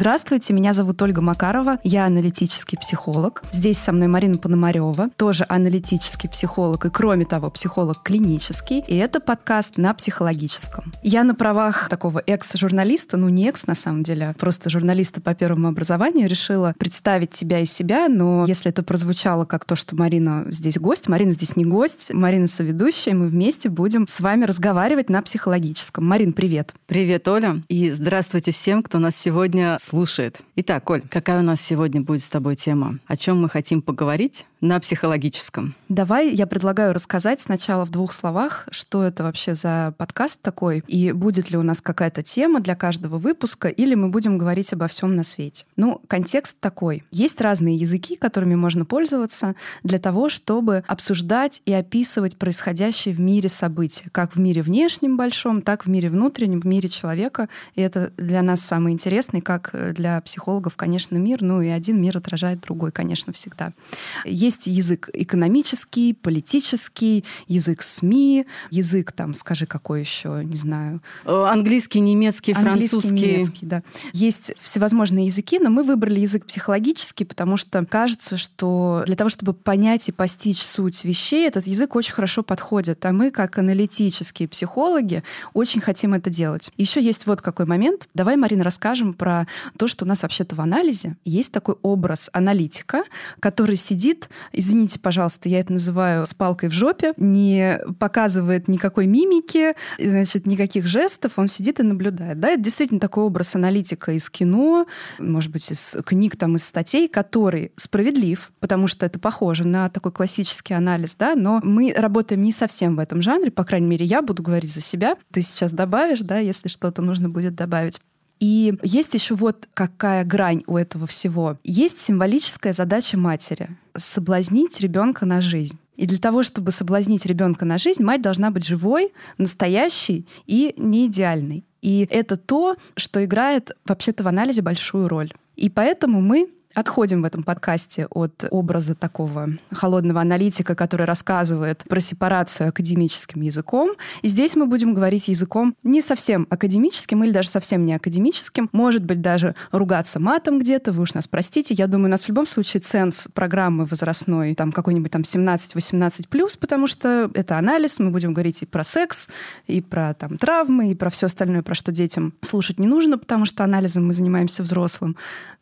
Здравствуйте, меня зовут Ольга Макарова, я аналитический психолог. Здесь со мной Марина Пономарева, тоже аналитический психолог и, кроме того, психолог клинический. И это подкаст на психологическом. Я на правах такого экс-журналиста, ну не экс на самом деле, а просто журналиста по первому образованию решила представить тебя и себя, но если это прозвучало как то, что Марина здесь гость, Марина здесь не гость, Марина соведущая, мы вместе будем с вами разговаривать на психологическом. Марин, привет. Привет, Оля, и здравствуйте всем, кто нас сегодня слушает. Итак, Коль, какая у нас сегодня будет с тобой тема? О чем мы хотим поговорить на психологическом? Давай я предлагаю рассказать сначала в двух словах, что это вообще за подкаст такой, и будет ли у нас какая-то тема для каждого выпуска, или мы будем говорить обо всем на свете. Ну, контекст такой. Есть разные языки, которыми можно пользоваться для того, чтобы обсуждать и описывать происходящие в мире события, как в мире внешнем большом, так в мире внутреннем, в мире человека. И это для нас самое интересное, как для психологов, конечно, мир, ну и один мир отражает другой, конечно, всегда. Есть язык экономический, политический, язык СМИ, язык там, скажи, какой еще, не знаю. Э, английский, немецкий, Английский, французский. немецкий, да. Есть всевозможные языки, но мы выбрали язык психологический, потому что кажется, что для того, чтобы понять и постичь суть вещей, этот язык очень хорошо подходит. А мы, как аналитические психологи, очень хотим это делать. Еще есть вот какой момент. Давай, Марина, расскажем про то, что у нас вообще-то в анализе есть такой образ аналитика, который сидит, извините, пожалуйста, я это называю с палкой в жопе, не показывает никакой мимики, значит, никаких жестов, он сидит и наблюдает. Да, это действительно такой образ аналитика из кино, может быть, из книг, там, из статей, который справедлив, потому что это похоже на такой классический анализ, да, но мы работаем не совсем в этом жанре, по крайней мере, я буду говорить за себя. Ты сейчас добавишь, да, если что-то нужно будет добавить. И есть еще вот какая грань у этого всего. Есть символическая задача матери — соблазнить ребенка на жизнь. И для того, чтобы соблазнить ребенка на жизнь, мать должна быть живой, настоящей и не идеальной. И это то, что играет вообще-то в анализе большую роль. И поэтому мы Отходим в этом подкасте от образа такого холодного аналитика, который рассказывает про сепарацию академическим языком. И здесь мы будем говорить языком не совсем академическим или даже совсем не академическим. Может быть, даже ругаться матом где-то, вы уж нас простите. Я думаю, у нас в любом случае ценз программы возрастной, там какой-нибудь там 17-18+, плюс, потому что это анализ, мы будем говорить и про секс, и про там травмы, и про все остальное, про что детям слушать не нужно, потому что анализом мы занимаемся взрослым.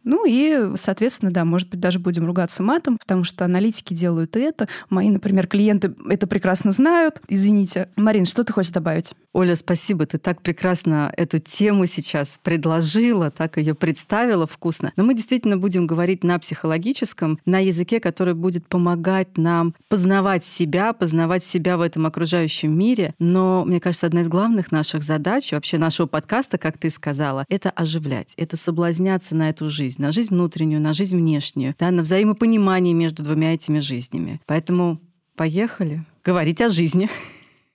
Ну и, соответственно, да, может быть, даже будем ругаться матом, потому что аналитики делают и это. Мои, например, клиенты это прекрасно знают. Извините. Марин, что ты хочешь добавить? Оля, спасибо. Ты так прекрасно эту тему сейчас предложила, так ее представила вкусно. Но мы действительно будем говорить на психологическом, на языке, который будет помогать нам познавать себя, познавать себя в этом окружающем мире. Но, мне кажется, одна из главных наших задач, вообще нашего подкаста, как ты сказала, это оживлять, это соблазняться на эту жизнь, на жизнь внутреннюю, на жизнь внешнюю, да, на взаимопонимание между двумя этими жизнями. Поэтому поехали говорить о жизни.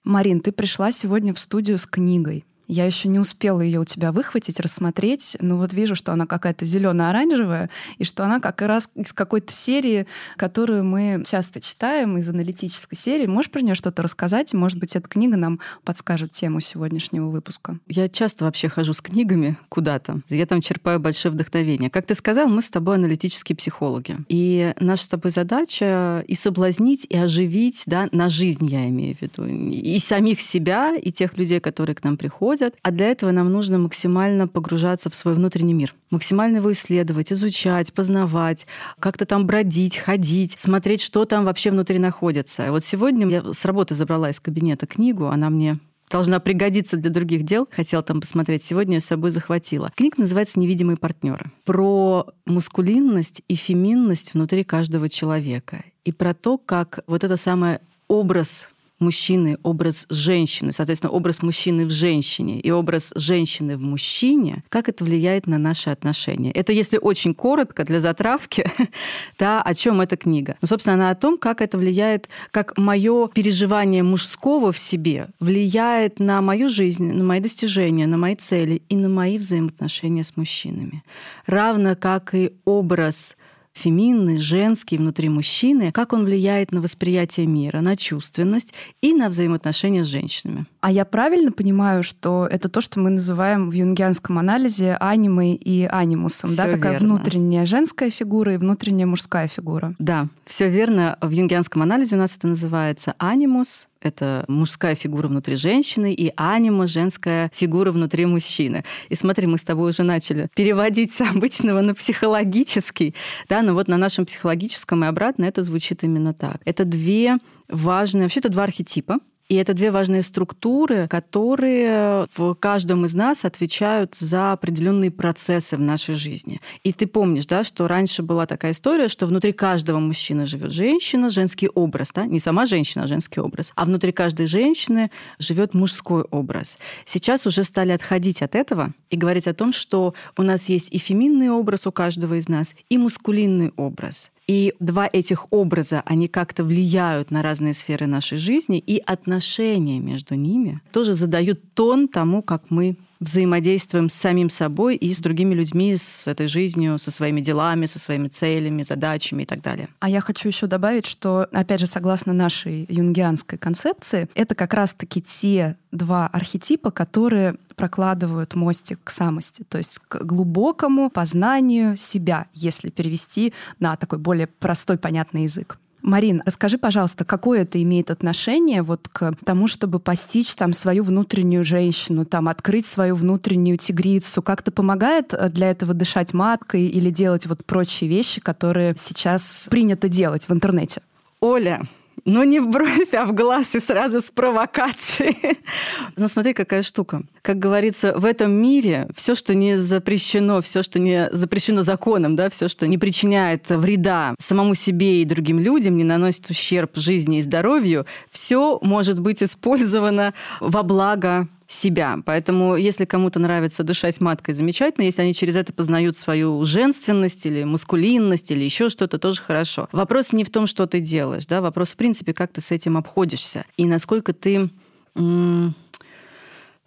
Марин, ты пришла сегодня в студию с книгой. Я еще не успела ее у тебя выхватить, рассмотреть, но вот вижу, что она какая-то зелено-оранжевая, и что она как раз из какой-то серии, которую мы часто читаем, из аналитической серии. Можешь про нее что-то рассказать? Может быть, эта книга нам подскажет тему сегодняшнего выпуска? Я часто вообще хожу с книгами куда-то. Я там черпаю большое вдохновение. Как ты сказал, мы с тобой аналитические психологи. И наша с тобой задача и соблазнить, и оживить, да, на жизнь я имею в виду, и самих себя, и тех людей, которые к нам приходят, происходят, а для этого нам нужно максимально погружаться в свой внутренний мир, максимально его исследовать, изучать, познавать, как-то там бродить, ходить, смотреть, что там вообще внутри находится. вот сегодня я с работы забрала из кабинета книгу, она мне должна пригодиться для других дел. Хотела там посмотреть. Сегодня я с собой захватила. Книга называется «Невидимые партнеры». Про мускулинность и феминность внутри каждого человека. И про то, как вот это самое образ мужчины образ женщины, соответственно, образ мужчины в женщине и образ женщины в мужчине, как это влияет на наши отношения. Это если очень коротко для затравки, да, о чем эта книга. Ну, собственно, она о том, как это влияет, как мое переживание мужского в себе влияет на мою жизнь, на мои достижения, на мои цели и на мои взаимоотношения с мужчинами. Равно как и образ феминный, женский внутри мужчины, как он влияет на восприятие мира, на чувственность и на взаимоотношения с женщинами. А я правильно понимаю, что это то, что мы называем в юнгианском анализе анимой и анимусом, Всё да, такая верно. внутренняя женская фигура и внутренняя мужская фигура. Да, все верно. В юнгианском анализе у нас это называется анимус, это мужская фигура внутри женщины, и анима – женская фигура внутри мужчины. И смотри, мы с тобой уже начали переводить с обычного на психологический, да, но вот на нашем психологическом и обратно это звучит именно так. Это две важные, вообще это два архетипа, и это две важные структуры, которые в каждом из нас отвечают за определенные процессы в нашей жизни. И ты помнишь, да, что раньше была такая история, что внутри каждого мужчины живет женщина, женский образ, да, не сама женщина, а женский образ, а внутри каждой женщины живет мужской образ. Сейчас уже стали отходить от этого и говорить о том, что у нас есть и феминный образ у каждого из нас, и мускулинный образ. И два этих образа, они как-то влияют на разные сферы нашей жизни, и отношения между ними тоже задают тон тому, как мы взаимодействуем с самим собой и с другими людьми, с этой жизнью, со своими делами, со своими целями, задачами и так далее. А я хочу еще добавить, что, опять же, согласно нашей юнгианской концепции, это как раз-таки те два архетипа, которые прокладывают мостик к самости, то есть к глубокому познанию себя, если перевести на такой более простой, понятный язык. Марин, расскажи, пожалуйста, какое это имеет отношение вот к тому, чтобы постичь там свою внутреннюю женщину, там открыть свою внутреннюю тигрицу? Как-то помогает э, для этого дышать маткой или делать вот прочие вещи, которые сейчас принято делать в интернете? Оля, но не в бровь, а в глаз и сразу с провокацией. Но смотри, какая штука. Как говорится, в этом мире все, что не запрещено, все, что не запрещено законом, да, все, что не причиняет вреда самому себе и другим людям, не наносит ущерб жизни и здоровью, все может быть использовано во благо себя. Поэтому, если кому-то нравится дышать маткой, замечательно. Если они через это познают свою женственность или мускулинность или еще что-то, тоже хорошо. Вопрос не в том, что ты делаешь, да, вопрос в принципе, как ты с этим обходишься и насколько ты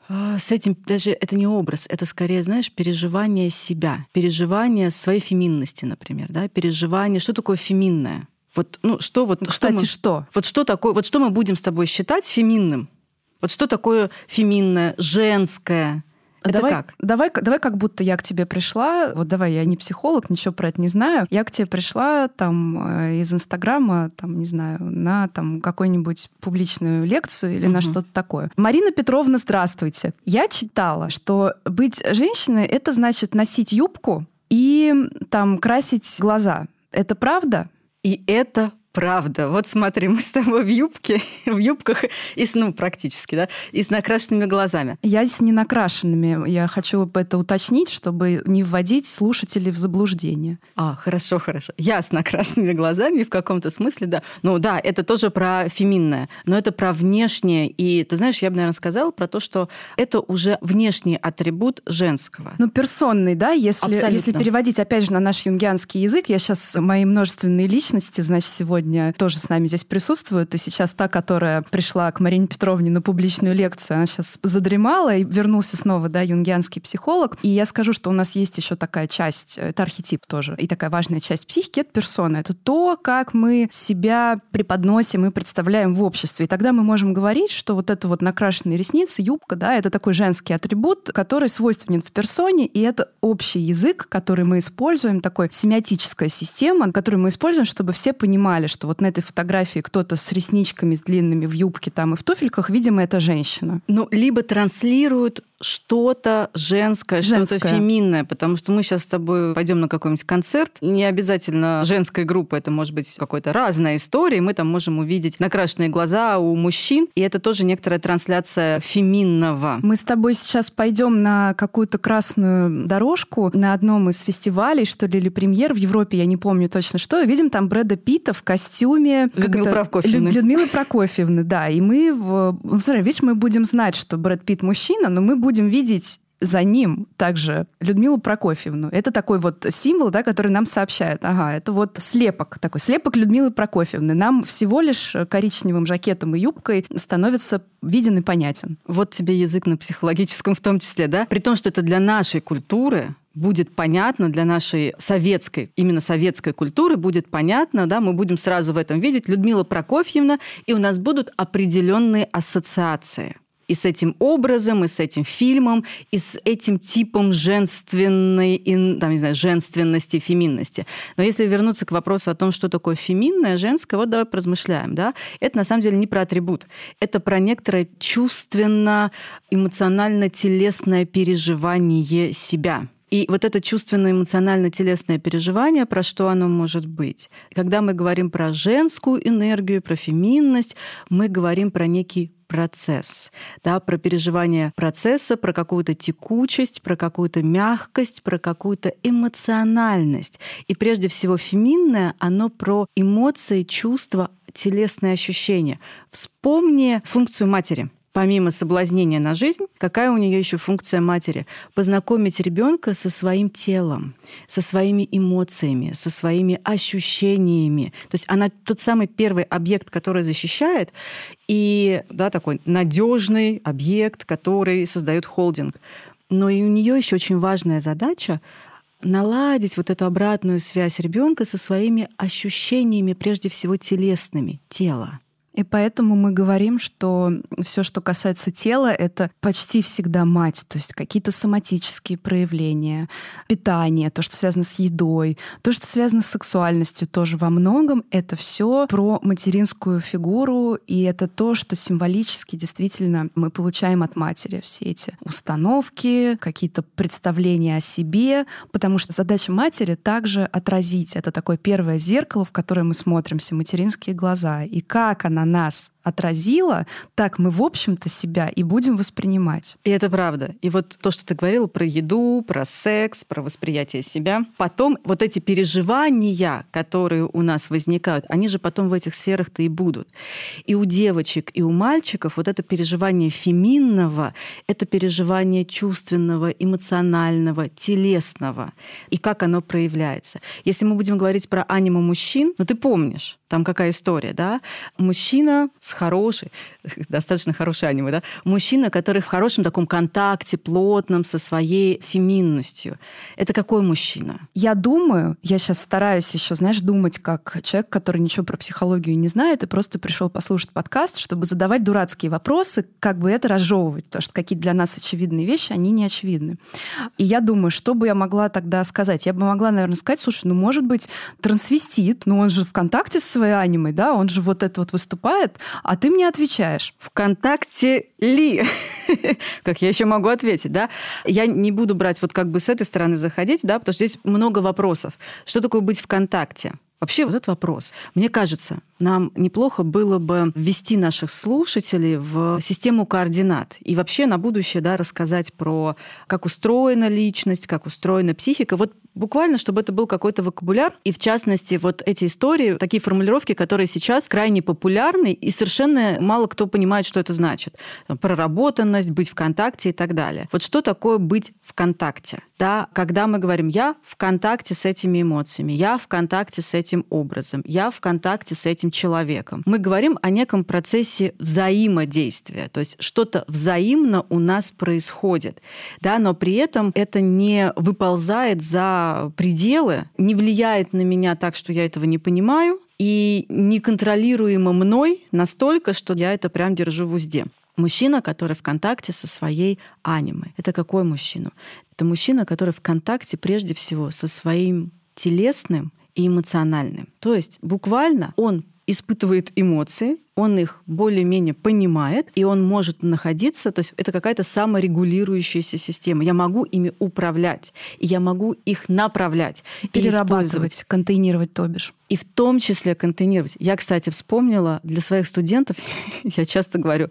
а, с этим даже это не образ, это скорее, знаешь, переживание себя, переживание своей феминности, например, да, переживание, что такое феминное. Вот, ну, что вот... Ну, кстати, что, мы, что? Вот что такое, вот что мы будем с тобой считать феминным? Вот что такое феминное, женское? Это давай, как? Давай, давай как будто я к тебе пришла, вот давай, я не психолог, ничего про это не знаю, я к тебе пришла там э, из Инстаграма, там, не знаю, на там какую-нибудь публичную лекцию или угу. на что-то такое. Марина Петровна, здравствуйте. Я читала, что быть женщиной — это значит носить юбку и там красить глаза. Это правда? И это Правда. Вот смотри, мы с тобой в юбке, в юбках, и с, ну, практически, да, и с накрашенными глазами. Я с ненакрашенными. Я хочу это уточнить, чтобы не вводить слушателей в заблуждение. А, хорошо, хорошо. Я с накрашенными глазами в каком-то смысле, да. Ну да, это тоже про феминное, но это про внешнее. И ты знаешь, я бы, наверное, сказала про то, что это уже внешний атрибут женского. Ну, персонный, да, если, если переводить, опять же, на наш юнгианский язык, я сейчас мои множественные личности, значит, сегодня тоже с нами здесь присутствуют. И сейчас та, которая пришла к Марине Петровне на публичную лекцию, она сейчас задремала и вернулся снова, да, юнгианский психолог. И я скажу, что у нас есть еще такая часть, это архетип тоже, и такая важная часть психики — это персона. Это то, как мы себя преподносим и представляем в обществе. И тогда мы можем говорить, что вот это вот накрашенные ресницы, юбка, да, это такой женский атрибут, который свойственен в персоне, и это общий язык, который мы используем, такой семиотическая система, которую мы используем, чтобы все понимали, что вот на этой фотографии кто-то с ресничками, с длинными в юбке там и в туфельках, видимо, это женщина. Ну, либо транслируют что-то женское, Женское. что-то феминное, потому что мы сейчас с тобой пойдем на какой-нибудь концерт. Не обязательно женской группы, это может быть какой-то разная история, мы там можем увидеть накрашенные глаза у мужчин, и это тоже некоторая трансляция феминного. Мы с тобой сейчас пойдем на какую-то красную дорожку на одном из фестивалей, что ли, или премьер в Европе, я не помню точно что, и видим там Брэда Питта в костюме Людмилы Прокофьевны. Людмилы Прокофьевны, да. И мы, в... ну, смотри, видишь, мы будем знать, что Брэд Питт мужчина, но мы будем видеть за ним также Людмилу Прокофьевну. Это такой вот символ, да, который нам сообщает. Ага, это вот слепок такой, слепок Людмилы Прокофьевны. Нам всего лишь коричневым жакетом и юбкой становится виден и понятен. Вот тебе язык на психологическом в том числе, да? При том, что это для нашей культуры будет понятно для нашей советской, именно советской культуры будет понятно, да, мы будем сразу в этом видеть Людмила Прокофьевна, и у нас будут определенные ассоциации. И с этим образом, и с этим фильмом, и с этим типом женственной, там, не знаю, женственности, феминности. Но если вернуться к вопросу о том, что такое феминное, женское, вот давай поразмышляем, да, это на самом деле не про атрибут, это про некоторое чувственно-эмоционально-телесное переживание себя. И вот это чувственно-эмоционально-телесное переживание, про что оно может быть? Когда мы говорим про женскую энергию, про феминность, мы говорим про некий процесс, да, про переживание процесса, про какую-то текучесть, про какую-то мягкость, про какую-то эмоциональность. И прежде всего феминное, оно про эмоции, чувства, телесные ощущения. Вспомни функцию матери помимо соблазнения на жизнь, какая у нее еще функция матери? Познакомить ребенка со своим телом, со своими эмоциями, со своими ощущениями. То есть она тот самый первый объект, который защищает, и да, такой надежный объект, который создает холдинг. Но и у нее еще очень важная задача наладить вот эту обратную связь ребенка со своими ощущениями, прежде всего телесными, тела. И поэтому мы говорим, что все, что касается тела, это почти всегда мать, то есть какие-то соматические проявления, питание, то, что связано с едой, то, что связано с сексуальностью, тоже во многом. Это все про материнскую фигуру, и это то, что символически действительно мы получаем от матери. Все эти установки, какие-то представления о себе, потому что задача матери также отразить. Это такое первое зеркало, в которое мы смотримся, материнские глаза, и как она нас отразила, так мы, в общем-то, себя и будем воспринимать. И это правда. И вот то, что ты говорила про еду, про секс, про восприятие себя. Потом вот эти переживания, которые у нас возникают, они же потом в этих сферах-то и будут. И у девочек, и у мальчиков вот это переживание феминного, это переживание чувственного, эмоционального, телесного. И как оно проявляется. Если мы будем говорить про аниму мужчин, ну ты помнишь, там какая история, да? Мужчина с хорошей, достаточно хорошей аниме, да? Мужчина, который в хорошем таком контакте, плотном, со своей феминностью. Это какой мужчина? Я думаю, я сейчас стараюсь еще, знаешь, думать как человек, который ничего про психологию не знает и просто пришел послушать подкаст, чтобы задавать дурацкие вопросы, как бы это разжевывать, потому что какие-то для нас очевидные вещи, они не очевидны. И я думаю, что бы я могла тогда сказать? Я бы могла, наверное, сказать, слушай, ну, может быть, трансвестит, но он же в контакте с своей анимой, да, он же вот это вот выступает, а ты мне отвечаешь. Вконтакте ли? как я еще могу ответить, да? Я не буду брать вот как бы с этой стороны заходить, да, потому что здесь много вопросов. Что такое быть ВКонтакте? Вообще вот этот вопрос. Мне кажется, нам неплохо было бы ввести наших слушателей в систему координат и вообще на будущее да, рассказать про, как устроена личность, как устроена психика. Вот буквально, чтобы это был какой-то вокабуляр. И в частности, вот эти истории, такие формулировки, которые сейчас крайне популярны, и совершенно мало кто понимает, что это значит. Проработанность, быть в контакте и так далее. Вот что такое быть в контакте? Да, когда мы говорим «я в контакте с этими эмоциями», «я в контакте с этим образом», «я в контакте с этим человеком». Мы говорим о неком процессе взаимодействия, то есть что-то взаимно у нас происходит, да, но при этом это не выползает за пределы, не влияет на меня так, что я этого не понимаю, и неконтролируемо мной настолько, что я это прям держу в узде. Мужчина, который в контакте со своей анимой. Это какой мужчина? Это мужчина, который в контакте прежде всего со своим телесным и эмоциональным. То есть буквально он испытывает эмоции, он их более-менее понимает, и он может находиться, то есть это какая-то саморегулирующаяся система. Я могу ими управлять, и я могу их направлять. Перерабатывать, контейнировать, то бишь. И в том числе контейнировать. Я, кстати, вспомнила для своих студентов, я часто говорю,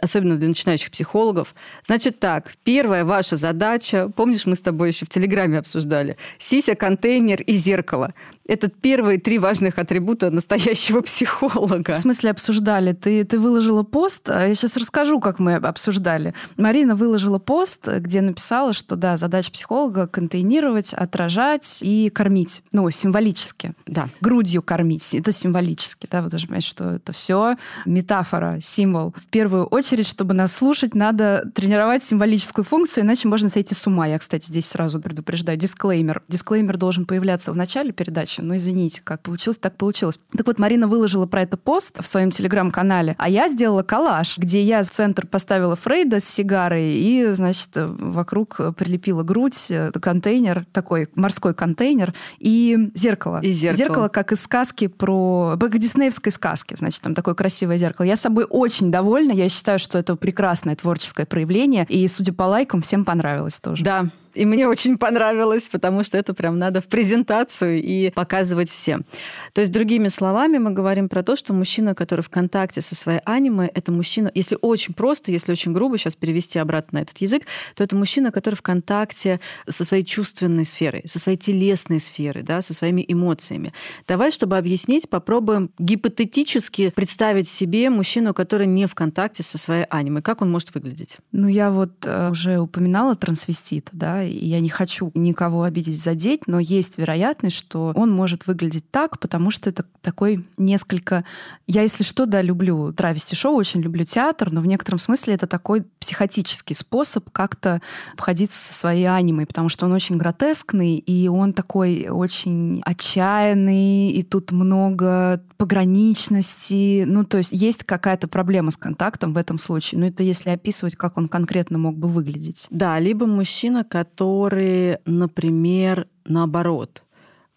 особенно для начинающих психологов. Значит так, первая ваша задача, помнишь, мы с тобой еще в Телеграме обсуждали, сися, контейнер и зеркало. Это первые три важных атрибута настоящего психолога. В смысле обсуждали? Ты, ты выложила пост, а я сейчас расскажу, как мы обсуждали. Марина выложила пост, где написала, что да, задача психолога контейнировать, отражать и кормить. Ну, символически. Да. Грудью кормить. Это символически. Да, вы должны понимать, что это все метафора, символ. В первую очередь очередь, чтобы нас слушать, надо тренировать символическую функцию, иначе можно сойти с ума. Я, кстати, здесь сразу предупреждаю. Дисклеймер. Дисклеймер должен появляться в начале передачи, но извините, как получилось, так получилось. Так вот, Марина выложила про это пост в своем телеграм-канале, а я сделала коллаж, где я в центр поставила Фрейда с сигарой и, значит, вокруг прилепила грудь, контейнер, такой морской контейнер и зеркало. И зеркало. Зеркало, как из сказки про... Как диснеевской сказки, значит, там такое красивое зеркало. Я собой очень довольна. Я считаю, что это прекрасное творческое проявление. И, судя по лайкам, всем понравилось тоже. Да, и мне очень понравилось, потому что это прям надо в презентацию и показывать всем. То есть, другими словами, мы говорим про то, что мужчина, который в контакте со своей анимой, это мужчина, если очень просто, если очень грубо сейчас перевести обратно на этот язык, то это мужчина, который в контакте со своей чувственной сферой, со своей телесной сферой, да, со своими эмоциями. Давай, чтобы объяснить, попробуем гипотетически представить себе мужчину, который не в контакте со своей анимой. Как он может выглядеть? Ну, я вот э, уже упоминала трансвестита, да, я не хочу никого обидеть, задеть, но есть вероятность, что он может выглядеть так, потому что это такой несколько... Я, если что, да, люблю травести-шоу, очень люблю театр, но в некотором смысле это такой психотический способ как-то обходиться со своей анимой, потому что он очень гротескный, и он такой очень отчаянный, и тут много пограничности. Ну, то есть есть какая-то проблема с контактом в этом случае. Но это если описывать, как он конкретно мог бы выглядеть. Да, либо мужчина, который, например, наоборот,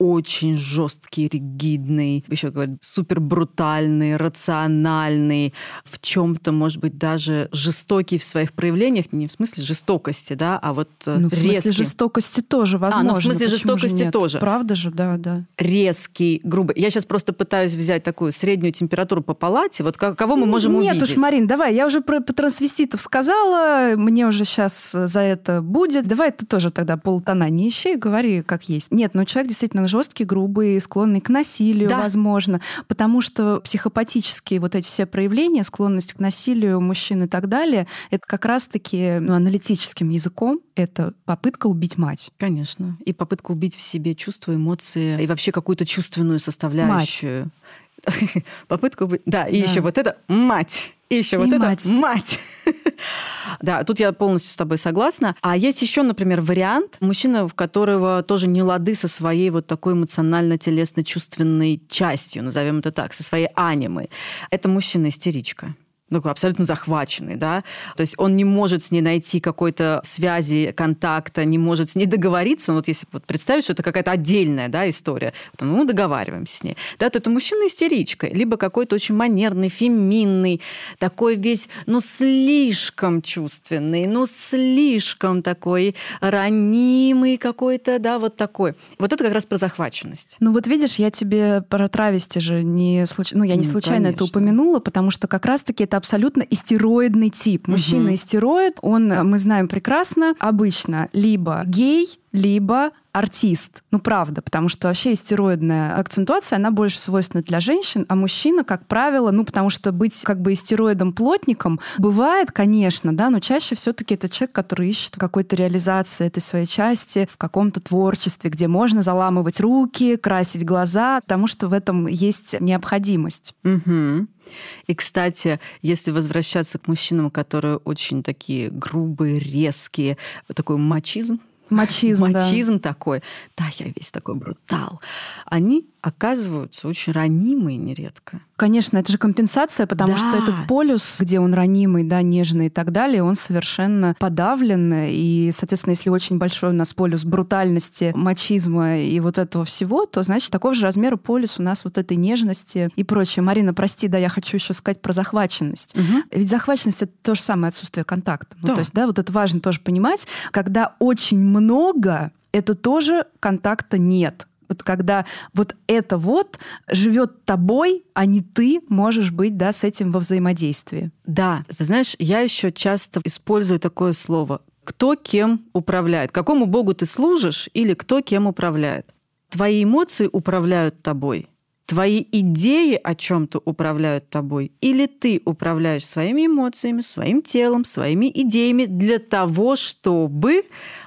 очень жесткий, ригидный, еще говорят, супер брутальный, рациональный, в чем-то, может быть, даже жестокий в своих проявлениях, не в смысле жестокости, да, а вот э, ну, в резкий. смысле жестокости тоже возможно. А, ну, в смысле Почему жестокости же тоже. Правда же, да, да. Резкий, грубый. Я сейчас просто пытаюсь взять такую среднюю температуру по палате. Вот кого мы можем Нет увидеть? Нет уж, Марин, давай, я уже про, про трансвеститов сказала, мне уже сейчас за это будет. Давай ты тоже тогда полтона не ищи, говори как есть. Нет, ну человек действительно жесткий, грубый, склонный к насилию, да. возможно, потому что психопатические вот эти все проявления, склонность к насилию мужчин и так далее, это как раз-таки ну, аналитическим языком это попытка убить мать. Конечно. И попытка убить в себе чувства, эмоции и вообще какую-то чувственную составляющую. Мать. Попытка убить. Да, и да. еще вот это мать. И еще вот мать. это мать. да, тут я полностью с тобой согласна. А есть еще, например, вариант мужчина, в которого тоже не лады со своей вот такой эмоционально-телесно-чувственной частью, назовем это так, со своей анимой. Это мужчина-истеричка такой абсолютно захваченный, да, то есть он не может с ней найти какой-то связи, контакта, не может с ней договориться, вот если вот представить, что это какая-то отдельная, да, история, вот мы договариваемся с ней, да, то это мужчина-истеричка, либо какой-то очень манерный, феминный, такой весь, ну, слишком чувственный, ну, слишком такой ранимый какой-то, да, вот такой. Вот это как раз про захваченность. Ну, вот видишь, я тебе про травести же не случайно, ну, я не ну, случайно конечно. это упомянула, потому что как раз-таки это абсолютно истероидный тип. Мужчина угу. истероид, он, мы знаем прекрасно, обычно либо гей, либо артист. Ну, правда, потому что вообще истероидная акцентуация, она больше свойственна для женщин, а мужчина, как правило, ну, потому что быть как бы истероидом-плотником бывает, конечно, да, но чаще все-таки это человек, который ищет какой-то реализации этой своей части в каком-то творчестве, где можно заламывать руки, красить глаза, потому что в этом есть необходимость. Угу. И, кстати, если возвращаться к мужчинам, которые очень такие грубые, резкие, такой мачизм, Мачизм, Мачизм да. такой. Да, я весь такой брутал. Они оказываются очень ранимые нередко. Конечно, это же компенсация, потому да. что этот полюс, где он ранимый, да, нежный и так далее, он совершенно подавлен. И, соответственно, если очень большой у нас полюс брутальности, мачизма и вот этого всего, то, значит, такого же размера полюс у нас вот этой нежности и прочее. Марина, прости, да, я хочу еще сказать про захваченность. Угу. Ведь захваченность — это то же самое отсутствие контакта. Ну, да. то есть, да, вот это важно тоже понимать. Когда очень много, это тоже контакта нет вот когда вот это вот живет тобой, а не ты можешь быть да, с этим во взаимодействии. Да, ты знаешь, я еще часто использую такое слово кто кем управляет, какому богу ты служишь или кто кем управляет. Твои эмоции управляют тобой, твои идеи о чем-то управляют тобой, или ты управляешь своими эмоциями, своим телом, своими идеями для того, чтобы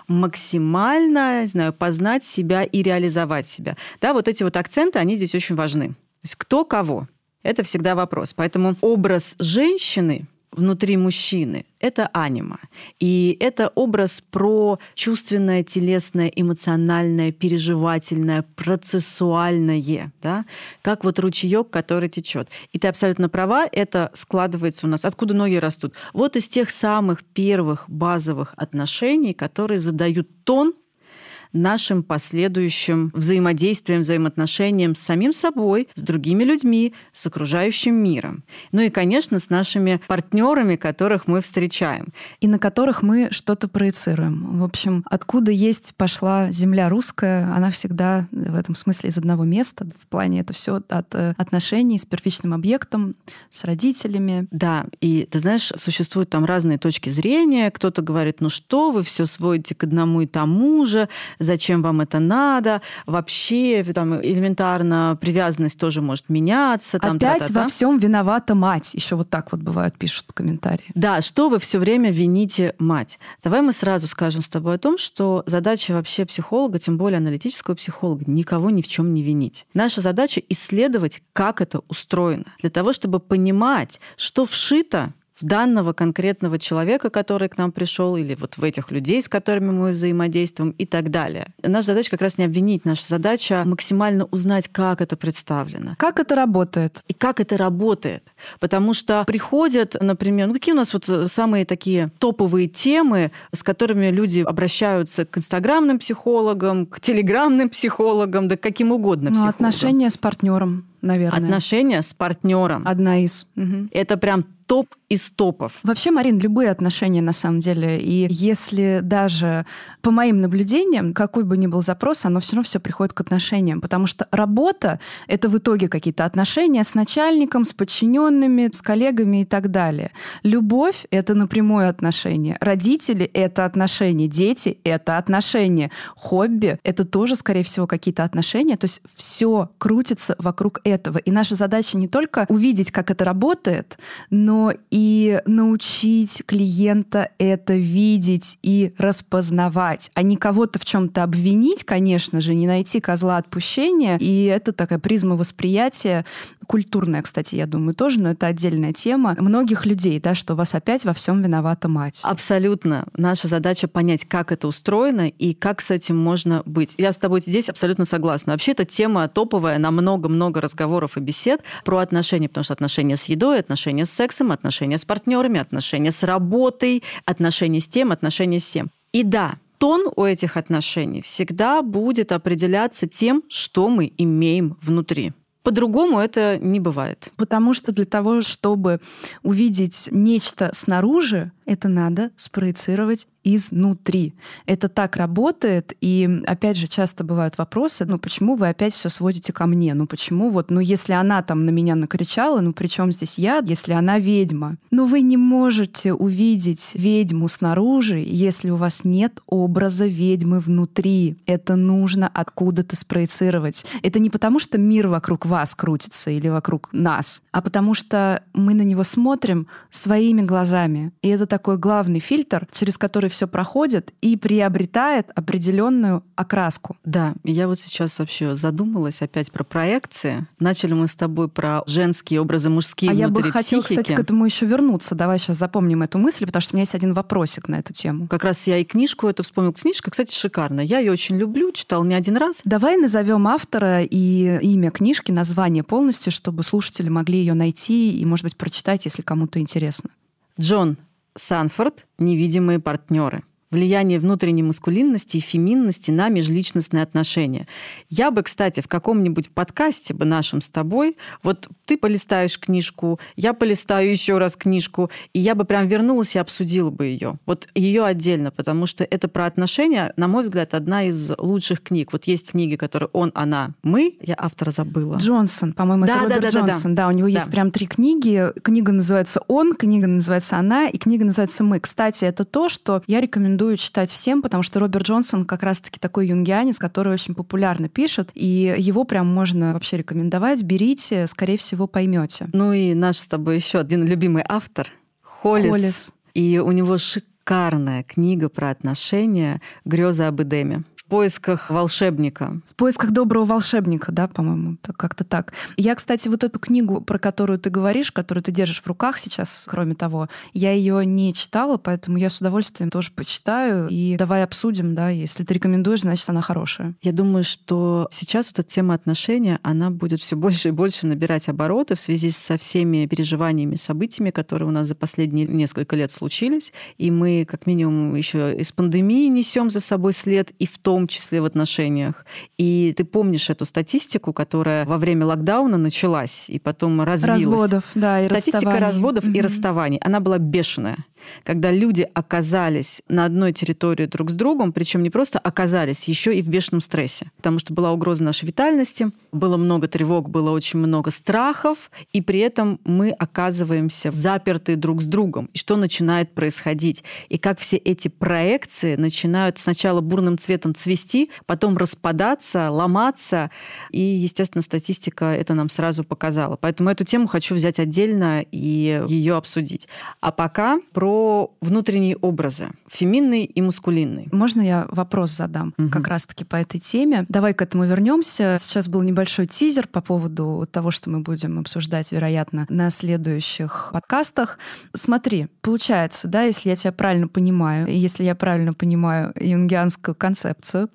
максимально, не знаю, познать себя и реализовать себя. Да, вот эти вот акценты, они здесь очень важны. То есть кто кого, это всегда вопрос. Поэтому образ женщины внутри мужчины – это анима. И это образ про чувственное, телесное, эмоциональное, переживательное, процессуальное, да? как вот ручеек, который течет. И ты абсолютно права, это складывается у нас. Откуда ноги растут? Вот из тех самых первых базовых отношений, которые задают тон нашим последующим взаимодействием, взаимоотношениям с самим собой, с другими людьми, с окружающим миром. Ну и, конечно, с нашими партнерами, которых мы встречаем. И на которых мы что-то проецируем. В общем, откуда есть пошла земля русская, она всегда в этом смысле из одного места. В плане это все от э, отношений с первичным объектом, с родителями. Да, и ты знаешь, существуют там разные точки зрения. Кто-то говорит, ну что вы все сводите к одному и тому же, зачем вам это надо, вообще там элементарно привязанность тоже может меняться. Там, Опять та -та -та. во всем виновата мать. Еще вот так вот бывают, пишут комментарии. Да, что вы все время вините мать? Давай мы сразу скажем с тобой о том, что задача вообще психолога, тем более аналитического психолога, никого ни в чем не винить. Наша задача исследовать, как это устроено, для того, чтобы понимать, что вшито данного конкретного человека, который к нам пришел, или вот в этих людей, с которыми мы взаимодействуем и так далее. Наша задача как раз не обвинить, наша задача максимально узнать, как это представлено. Как это работает? И как это работает. Потому что приходят, например, ну какие у нас вот самые такие топовые темы, с которыми люди обращаются к инстаграмным психологам, к телеграмным психологам, да каким угодно ну, отношения с партнером наверное. Отношения с партнером. Одна из. Угу. Это прям топ из топов. Вообще, Марин, любые отношения на самом деле. И если даже по моим наблюдениям, какой бы ни был запрос, оно все равно все приходит к отношениям. Потому что работа — это в итоге какие-то отношения с начальником, с подчиненными, с коллегами и так далее. Любовь — это напрямую отношение. Родители — это отношения. Дети — это отношения. Хобби — это тоже, скорее всего, какие-то отношения. То есть все крутится вокруг этого. И наша задача не только увидеть, как это работает, но и научить клиента это видеть и распознавать, а не кого-то в чем-то обвинить, конечно же, не найти козла отпущения. И это такая призма восприятия, культурная, кстати, я думаю, тоже, но это отдельная тема многих людей, да, что у вас опять во всем виновата мать. Абсолютно. Наша задача понять, как это устроено и как с этим можно быть. Я с тобой здесь абсолютно согласна. Вообще, эта тема топовая на много-много разговоров и бесед про отношения, потому что отношения с едой, отношения с сексом, отношения с партнерами, отношения с работой, отношения с тем, отношения с тем. И да, тон у этих отношений всегда будет определяться тем, что мы имеем внутри. По-другому это не бывает. Потому что для того, чтобы увидеть нечто снаружи, это надо спроецировать изнутри. Это так работает, и опять же часто бывают вопросы, ну почему вы опять все сводите ко мне? Ну почему вот, ну если она там на меня накричала, ну при чем здесь я, если она ведьма? Но вы не можете увидеть ведьму снаружи, если у вас нет образа ведьмы внутри. Это нужно откуда-то спроецировать. Это не потому, что мир вокруг вас крутится или вокруг нас, а потому что мы на него смотрим своими глазами. И это такой главный фильтр, через который все проходит и приобретает определенную окраску. Да, я вот сейчас вообще задумалась опять про проекции. Начали мы с тобой про женские образы, мужские а внутри я бы хотела, психики. кстати, к этому еще вернуться. Давай сейчас запомним эту мысль, потому что у меня есть один вопросик на эту тему. Как раз я и книжку эту вспомнила. Книжка, кстати, шикарная. Я ее очень люблю, читал не один раз. Давай назовем автора и имя книжки, название полностью, чтобы слушатели могли ее найти и, может быть, прочитать, если кому-то интересно. Джон Санфорд «Невидимые партнеры» влияние внутренней маскулинности и феминности на межличностные отношения. Я бы, кстати, в каком-нибудь подкасте бы нашем с тобой, вот ты полистаешь книжку, я полистаю еще раз книжку, и я бы прям вернулась и обсудила бы ее. Вот ее отдельно, потому что это про отношения, на мой взгляд, одна из лучших книг. Вот есть книги, которые он, она, мы, я автора забыла. Джонсон, по-моему, да, это да, Роберт да, Джонсон. Да, да. да, у него да. есть прям три книги. Книга называется «Он», книга называется «Она» и книга называется «Мы». Кстати, это то, что я рекомендую рекомендую читать всем, потому что Роберт Джонсон как раз-таки такой юнгианец, который очень популярно пишет, и его прям можно вообще рекомендовать. Берите, скорее всего, поймете. Ну и наш с тобой еще один любимый автор Холлис. Холлис. И у него шикарная книга про отношения «Грезы об Эдеме». В поисках волшебника. В поисках доброго волшебника, да, по-моему, как-то так. Я, кстати, вот эту книгу, про которую ты говоришь, которую ты держишь в руках сейчас, кроме того, я ее не читала, поэтому я с удовольствием тоже почитаю. И давай обсудим, да, если ты рекомендуешь, значит, она хорошая. Я думаю, что сейчас вот эта тема отношения, она будет все больше и больше набирать обороты в связи со всеми переживаниями, событиями, которые у нас за последние несколько лет случились. И мы, как минимум, еще из пандемии несем за собой след, и в том числе в отношениях. И ты помнишь эту статистику, которая во время локдауна началась и потом развилась. Разводов, да, и Статистика разводов угу. и расставаний, она была бешеная когда люди оказались на одной территории друг с другом, причем не просто оказались, еще и в бешеном стрессе, потому что была угроза нашей витальности, было много тревог, было очень много страхов, и при этом мы оказываемся заперты друг с другом. И что начинает происходить? И как все эти проекции начинают сначала бурным цветом цвести, потом распадаться, ломаться, и, естественно, статистика это нам сразу показала. Поэтому эту тему хочу взять отдельно и ее обсудить. А пока про внутренние образы, феминный и мускулинный. Можно я вопрос задам угу. как раз-таки по этой теме? Давай к этому вернемся. Сейчас был небольшой тизер по поводу того, что мы будем обсуждать, вероятно, на следующих подкастах. Смотри, получается, да, если я тебя правильно понимаю, и если я правильно понимаю юнгианскую концепцию,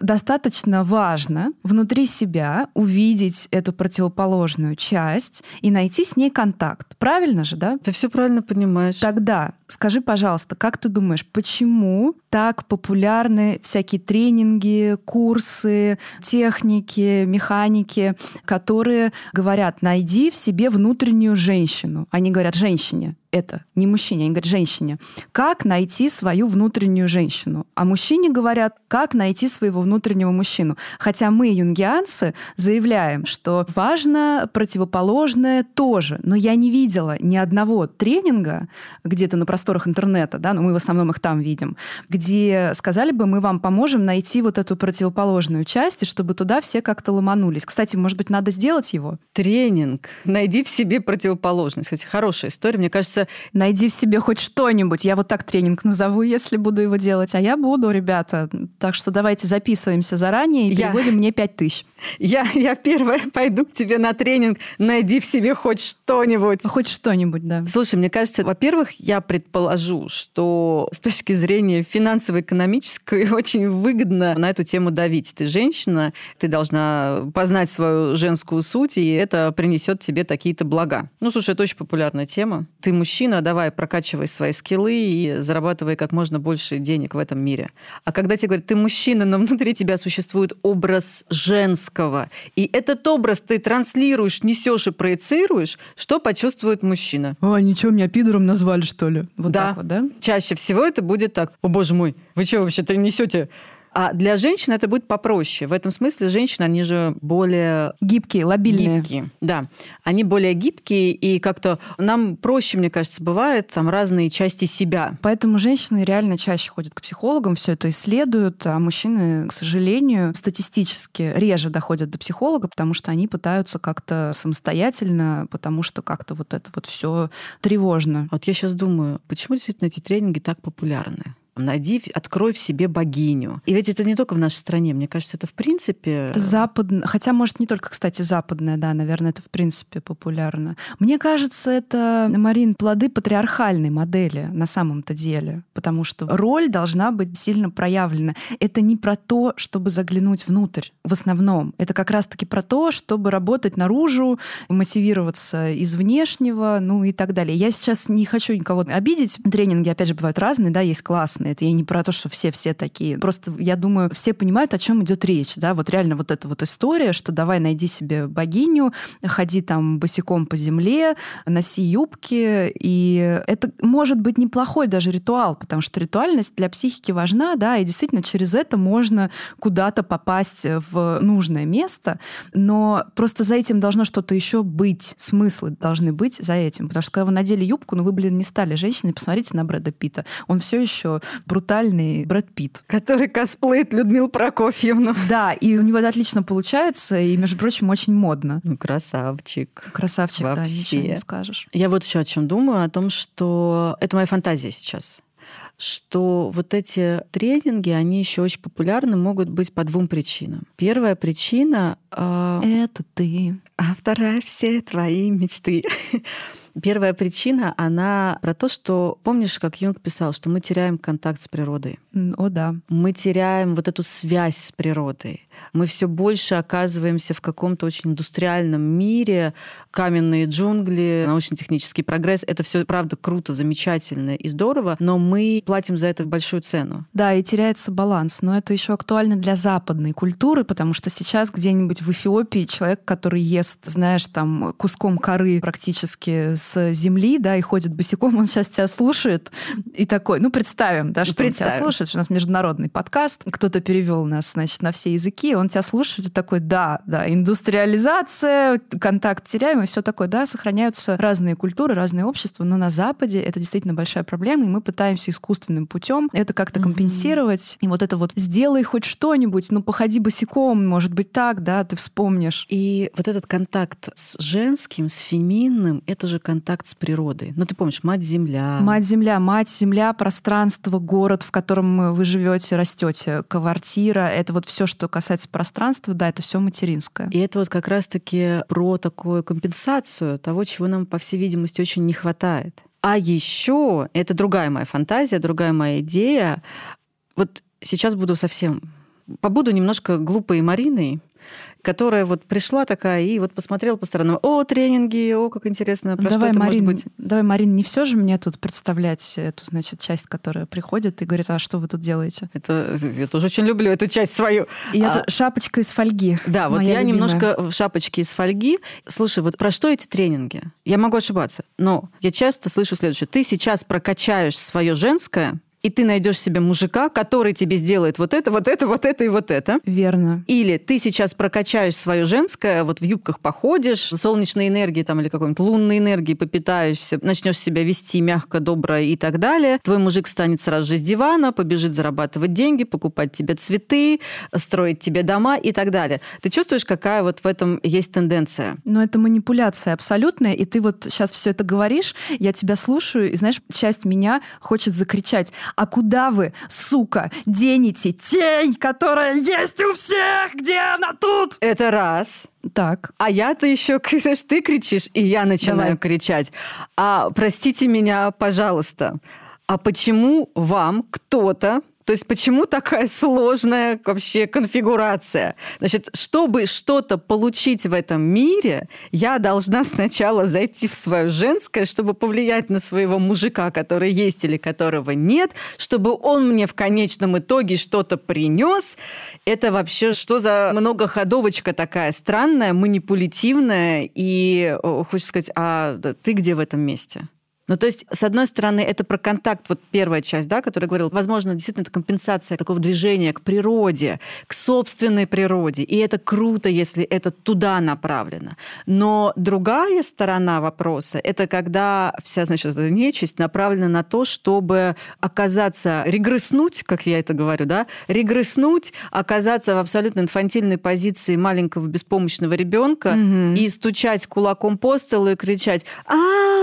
достаточно важно внутри себя увидеть эту противоположную часть и найти с ней контакт. Правильно же, да? Ты все правильно понимаешь. Тогда that. Скажи, пожалуйста, как ты думаешь, почему так популярны всякие тренинги, курсы, техники, механики, которые говорят, найди в себе внутреннюю женщину. Они говорят женщине это, не мужчине, они говорят женщине. Как найти свою внутреннюю женщину? А мужчине говорят, как найти своего внутреннего мужчину. Хотя мы, юнгианцы, заявляем, что важно противоположное тоже. Но я не видела ни одного тренинга где-то на просторах интернета, да, но мы в основном их там видим, где сказали бы, мы вам поможем найти вот эту противоположную часть, и чтобы туда все как-то ломанулись. Кстати, может быть, надо сделать его? Тренинг. Найди в себе противоположность. Кстати, хорошая история. Мне кажется, найди в себе хоть что-нибудь. Я вот так тренинг назову, если буду его делать. А я буду, ребята. Так что давайте записываемся заранее и я... переводим мне пять тысяч. Я, я первая пойду к тебе на тренинг. Найди в себе хоть что-нибудь. Хоть что-нибудь, да. Слушай, мне кажется, во-первых, я предположу, что с точки зрения финансово-экономической очень выгодно на эту тему давить. Ты женщина, ты должна познать свою женскую суть, и это принесет тебе какие-то блага. Ну, слушай, это очень популярная тема. Ты мужчина, давай прокачивай свои скиллы и зарабатывай как можно больше денег в этом мире. А когда тебе говорят, ты мужчина, но внутри тебя существует образ женского, и этот образ ты транслируешь, несешь и проецируешь, что почувствует мужчина? А, ничего, меня пидором назвали, что ли? Вот да. вот, да? Чаще всего это будет так. О, боже мой, вы что вообще-то несете а для женщин это будет попроще. В этом смысле женщины, они же более... Гибкие, лобильные. Гибкие, да. Они более гибкие, и как-то нам проще, мне кажется, бывает там разные части себя. Поэтому женщины реально чаще ходят к психологам, все это исследуют, а мужчины, к сожалению, статистически реже доходят до психолога, потому что они пытаются как-то самостоятельно, потому что как-то вот это вот все тревожно. Вот я сейчас думаю, почему действительно эти тренинги так популярны? Найди, открой в себе богиню. И ведь это не только в нашей стране, мне кажется, это в принципе... Это западное, хотя, может, не только, кстати, западное, да, наверное, это в принципе популярно. Мне кажется, это, Марин, плоды патриархальной модели на самом-то деле, потому что роль должна быть сильно проявлена. Это не про то, чтобы заглянуть внутрь в основном. Это как раз-таки про то, чтобы работать наружу, мотивироваться из внешнего, ну и так далее. Я сейчас не хочу никого обидеть. Тренинги, опять же, бывают разные, да, есть классные, классные. Это я не про то, что все-все такие. Просто я думаю, все понимают, о чем идет речь. Да? Вот реально вот эта вот история, что давай найди себе богиню, ходи там босиком по земле, носи юбки. И это может быть неплохой даже ритуал, потому что ритуальность для психики важна, да, и действительно через это можно куда-то попасть в нужное место, но просто за этим должно что-то еще быть, смыслы должны быть за этим. Потому что когда вы надели юбку, ну вы, блин, не стали женщиной, посмотрите на Брэда Питта. Он все еще брутальный Брэд Питт. Который косплеит Людмилу Прокофьевну. Да, и у него это отлично получается, и, между прочим, очень модно. Ну, красавчик. Красавчик, Вообще. да, ничего не скажешь. Я вот еще о чем думаю, о том, что это моя фантазия сейчас что вот эти тренинги, они еще очень популярны, могут быть по двум причинам. Первая причина э... это ты, а вторая все твои мечты. Первая причина, она про то, что помнишь, как Юнг писал, что мы теряем контакт с природой. О, да. Мы теряем вот эту связь с природой мы все больше оказываемся в каком-то очень индустриальном мире, каменные джунгли, научно-технический прогресс. Это все, правда, круто, замечательно и здорово, но мы платим за это большую цену. Да, и теряется баланс. Но это еще актуально для западной культуры, потому что сейчас где-нибудь в Эфиопии человек, который ест, знаешь, там куском коры практически с земли, да, и ходит босиком, он сейчас тебя слушает и такой, ну, представим, да, что представим. он тебя слушает, что у нас международный подкаст, кто-то перевел нас, значит, на все языки, он тебя слушает и такой, да, да, индустриализация, контакт теряем и все такое. Да, сохраняются разные культуры, разные общества, но на Западе это действительно большая проблема, и мы пытаемся искусственным путем это как-то mm-hmm. компенсировать. И вот это вот сделай хоть что-нибудь, ну походи босиком, может быть так, да, ты вспомнишь. И вот этот контакт с женским, с феминным, это же контакт с природой. Ну ты помнишь, мать-земля. Мать-земля, мать-земля, пространство, город, в котором вы живете, растете, квартира, это вот все, что касается касается пространства, да, это все материнское. И это вот как раз-таки про такую компенсацию того, чего нам, по всей видимости, очень не хватает. А еще, это другая моя фантазия, другая моя идея. Вот сейчас буду совсем побуду немножко глупой Мариной, которая вот пришла такая и вот посмотрела по сторонам. О, тренинги, о, как интересно, про давай, что это Марин, может быть. Давай, Марин, не все же мне тут представлять эту, значит, часть, которая приходит и говорит, а что вы тут делаете? Это я тоже очень люблю эту часть свою. И а, это шапочка из фольги. Да, вот я любимая. немножко в шапочке из фольги. Слушай, вот про что эти тренинги? Я могу ошибаться, но я часто слышу следующее. Ты сейчас прокачаешь свое женское, и ты найдешь себе мужика, который тебе сделает вот это, вот это, вот это и вот это. Верно. Или ты сейчас прокачаешь свое женское, вот в юбках походишь, солнечной энергии там или какой-нибудь лунной энергии попитаешься, начнешь себя вести мягко, добро и так далее. Твой мужик встанет сразу же с дивана, побежит зарабатывать деньги, покупать тебе цветы, строить тебе дома и так далее. Ты чувствуешь, какая вот в этом есть тенденция? Но это манипуляция абсолютная, и ты вот сейчас все это говоришь, я тебя слушаю, и знаешь, часть меня хочет закричать, а куда вы, сука, денете тень, которая есть у всех? Где она тут? Это раз. Так. А я-то еще, ты кричишь, и я начинаю Давай. кричать. А простите меня, пожалуйста, а почему вам кто-то то есть почему такая сложная вообще конфигурация? Значит, чтобы что-то получить в этом мире, я должна сначала зайти в свое женское, чтобы повлиять на своего мужика, который есть или которого нет, чтобы он мне в конечном итоге что-то принес. Это вообще что за многоходовочка такая странная, манипулятивная и, хочется сказать, а ты где в этом месте? Ну, то есть, с одной стороны, это про контакт, вот первая часть, да, которая говорила, возможно, действительно, это компенсация такого движения к природе, к собственной природе. И это круто, если это туда направлено. Но другая сторона вопроса — это когда вся, значит, эта нечисть направлена на то, чтобы оказаться, регресснуть, как я это говорю, да, регресснуть, оказаться в абсолютно инфантильной позиции маленького беспомощного ребенка mm-hmm. и стучать кулаком по столу и кричать «А-а-а!»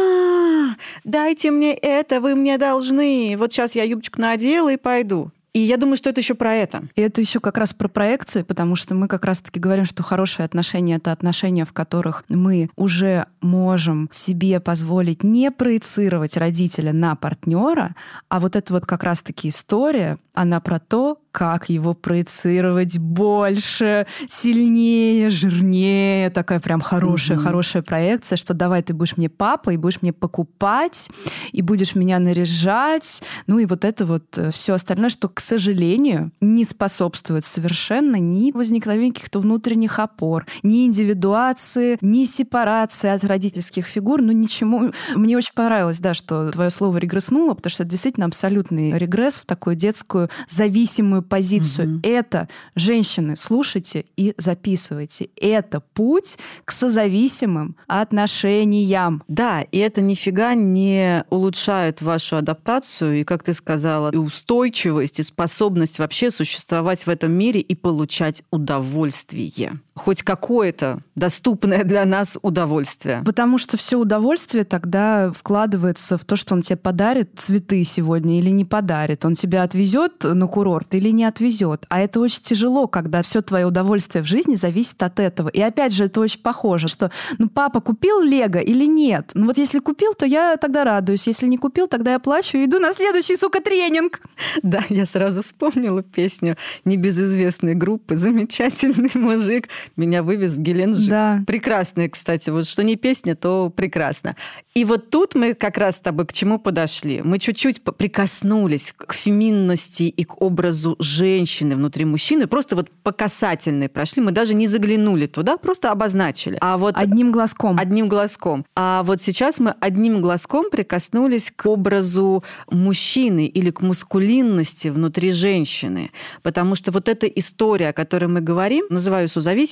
Дайте мне это, вы мне должны. Вот сейчас я юбочку надела и пойду. И я думаю, что это еще про это. И это еще как раз про проекции, потому что мы как раз-таки говорим, что хорошие отношения — это отношения, в которых мы уже можем себе позволить не проецировать родителя на партнера, а вот эта вот как раз-таки история, она про то, как его проецировать больше, сильнее, жирнее, такая прям хорошая, угу. хорошая проекция, что давай ты будешь мне папа и будешь мне покупать, и будешь меня наряжать, ну и вот это вот э, все остальное, что, к сожалению, не способствует совершенно ни возникновению каких-то внутренних опор, ни индивидуации, ни сепарации от родительских фигур, ну ничему. Мне очень понравилось, да, что твое слово регресснуло, потому что это действительно абсолютный регресс в такую детскую зависимую правильную позицию. Угу. Это, женщины, слушайте и записывайте. Это путь к созависимым отношениям. Да, и это нифига не улучшает вашу адаптацию и, как ты сказала, и устойчивость, и способность вообще существовать в этом мире и получать удовольствие. Хоть какое-то доступное для нас удовольствие. Потому что все удовольствие тогда вкладывается в то, что он тебе подарит цветы сегодня или не подарит. Он тебя отвезет на курорт или не отвезет. А это очень тяжело, когда все твое удовольствие в жизни зависит от этого. И опять же, это очень похоже, что ну папа купил Лего или нет? Ну вот если купил, то я тогда радуюсь. Если не купил, тогда я плачу и иду на следующий, сука, тренинг. Да, я сразу вспомнила песню небезызвестной группы «Замечательный мужик меня вывез в Геленджик». Да. Прекрасная, кстати. Вот что не песня, то прекрасно. И вот тут мы как раз с тобой к чему подошли? Мы чуть-чуть прикоснулись к феминности и к образу женщины внутри мужчины. Просто вот по касательной прошли. Мы даже не заглянули туда, просто обозначили. А вот одним глазком. Одним глазком. А вот сейчас мы одним глазком прикоснулись к образу мужчины или к мускулинности внутри женщины. Потому что вот эта история, о которой мы говорим, называю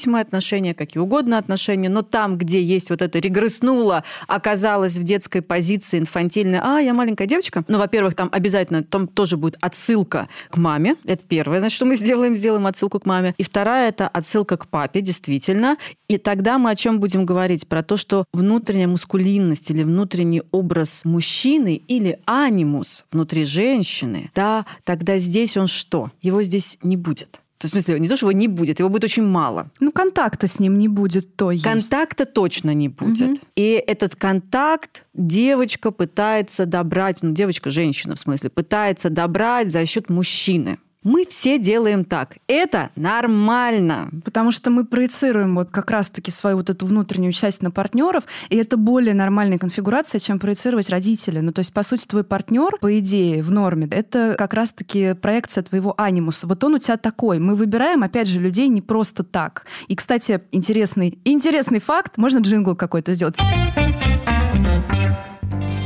созависимые отношения, какие угодно отношения, но там, где есть вот это регресснуло, оказалось в детской позиции инфантильной, а, я маленькая девочка. Ну, во-первых, там обязательно там тоже будет отсылка к маме. Это первое, значит, что мы сделаем, сделаем отсылку к маме. И вторая – это отсылка к папе, действительно. И тогда мы о чем будем говорить? Про то, что внутренняя мускулинность или внутренний образ мужчины или анимус внутри женщины, да, тогда здесь он что? Его здесь не будет. То есть, в смысле, не то, что его не будет, его будет очень мало. Ну, контакта с ним не будет, то есть. Контакта точно не будет. Угу. И этот контакт девочка пытается добрать, ну, девочка-женщина, в смысле, пытается добрать за счет мужчины. Мы все делаем так. Это нормально. Потому что мы проецируем вот как раз-таки свою вот эту внутреннюю часть на партнеров, и это более нормальная конфигурация, чем проецировать родители. Ну, то есть, по сути, твой партнер, по идее, в норме, это как раз-таки проекция твоего анимуса. Вот он у тебя такой. Мы выбираем, опять же, людей не просто так. И, кстати, интересный, интересный факт. Можно джингл какой-то сделать?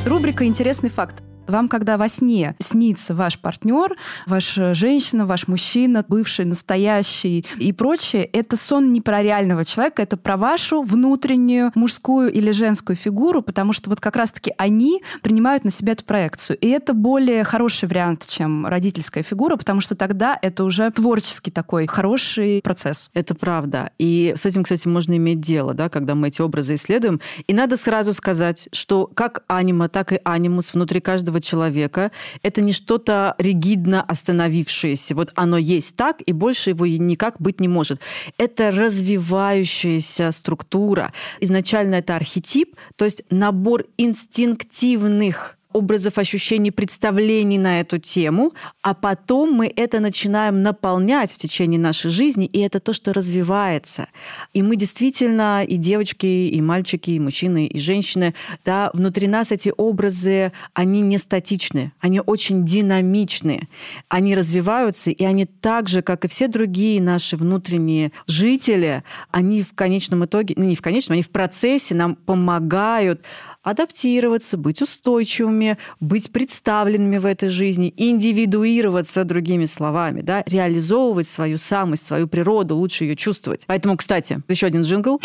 Рубрика «Интересный факт». Вам, когда во сне снится ваш партнер, ваша женщина, ваш мужчина, бывший, настоящий и прочее, это сон не про реального человека, это про вашу внутреннюю мужскую или женскую фигуру, потому что вот как раз-таки они принимают на себя эту проекцию. И это более хороший вариант, чем родительская фигура, потому что тогда это уже творческий такой хороший процесс. Это правда. И с этим, кстати, можно иметь дело, да, когда мы эти образы исследуем. И надо сразу сказать, что как анима, так и анимус внутри каждого человека. Это не что-то ригидно остановившееся. Вот оно есть так, и больше его никак быть не может. Это развивающаяся структура. Изначально это архетип, то есть набор инстинктивных образов, ощущений, представлений на эту тему, а потом мы это начинаем наполнять в течение нашей жизни, и это то, что развивается. И мы действительно, и девочки, и мальчики, и мужчины, и женщины, да, внутри нас эти образы, они не статичны, они очень динамичны, они развиваются, и они так же, как и все другие наши внутренние жители, они в конечном итоге, ну не в конечном, они в процессе нам помогают адаптироваться, быть устойчивыми, быть представленными в этой жизни, индивидуироваться, другими словами, да, реализовывать свою самость, свою природу, лучше ее чувствовать. Поэтому, кстати, еще один джингл.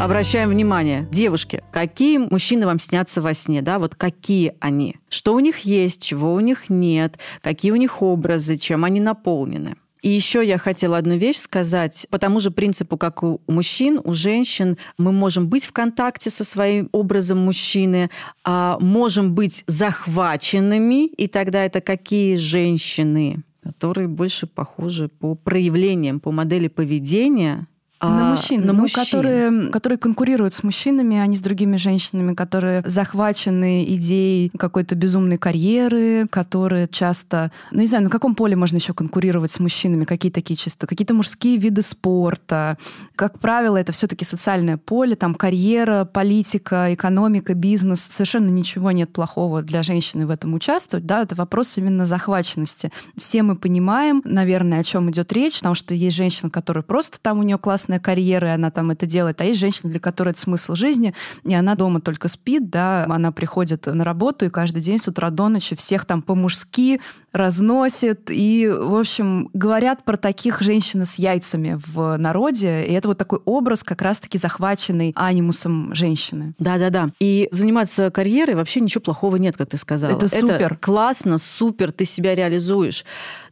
Обращаем внимание, девушки, какие мужчины вам снятся во сне, да, вот какие они, что у них есть, чего у них нет, какие у них образы, чем они наполнены. И еще я хотела одну вещь сказать. По тому же принципу, как у мужчин, у женщин мы можем быть в контакте со своим образом мужчины, а можем быть захваченными, и тогда это какие женщины? которые больше похожи по проявлениям, по модели поведения на мужчин, на ну, мужчин. Которые, которые конкурируют с мужчинами, а не с другими женщинами, которые захвачены идеей какой-то безумной карьеры, которые часто... Ну, не знаю, на каком поле можно еще конкурировать с мужчинами? Какие такие чисто? Какие-то мужские виды спорта. Как правило, это все таки социальное поле, там карьера, политика, экономика, бизнес. Совершенно ничего нет плохого для женщины в этом участвовать. Да? Это вопрос именно захваченности. Все мы понимаем, наверное, о чем идет речь, потому что есть женщина, которая просто там у нее классная классная карьера, и она там это делает. А есть женщина, для которой это смысл жизни, и она дома только спит, да, она приходит на работу, и каждый день с утра до ночи всех там по-мужски разносит. И, в общем, говорят про таких женщин с яйцами в народе, и это вот такой образ как раз-таки захваченный анимусом женщины. Да-да-да. И заниматься карьерой вообще ничего плохого нет, как ты сказала. Это супер. Это классно, супер, ты себя реализуешь.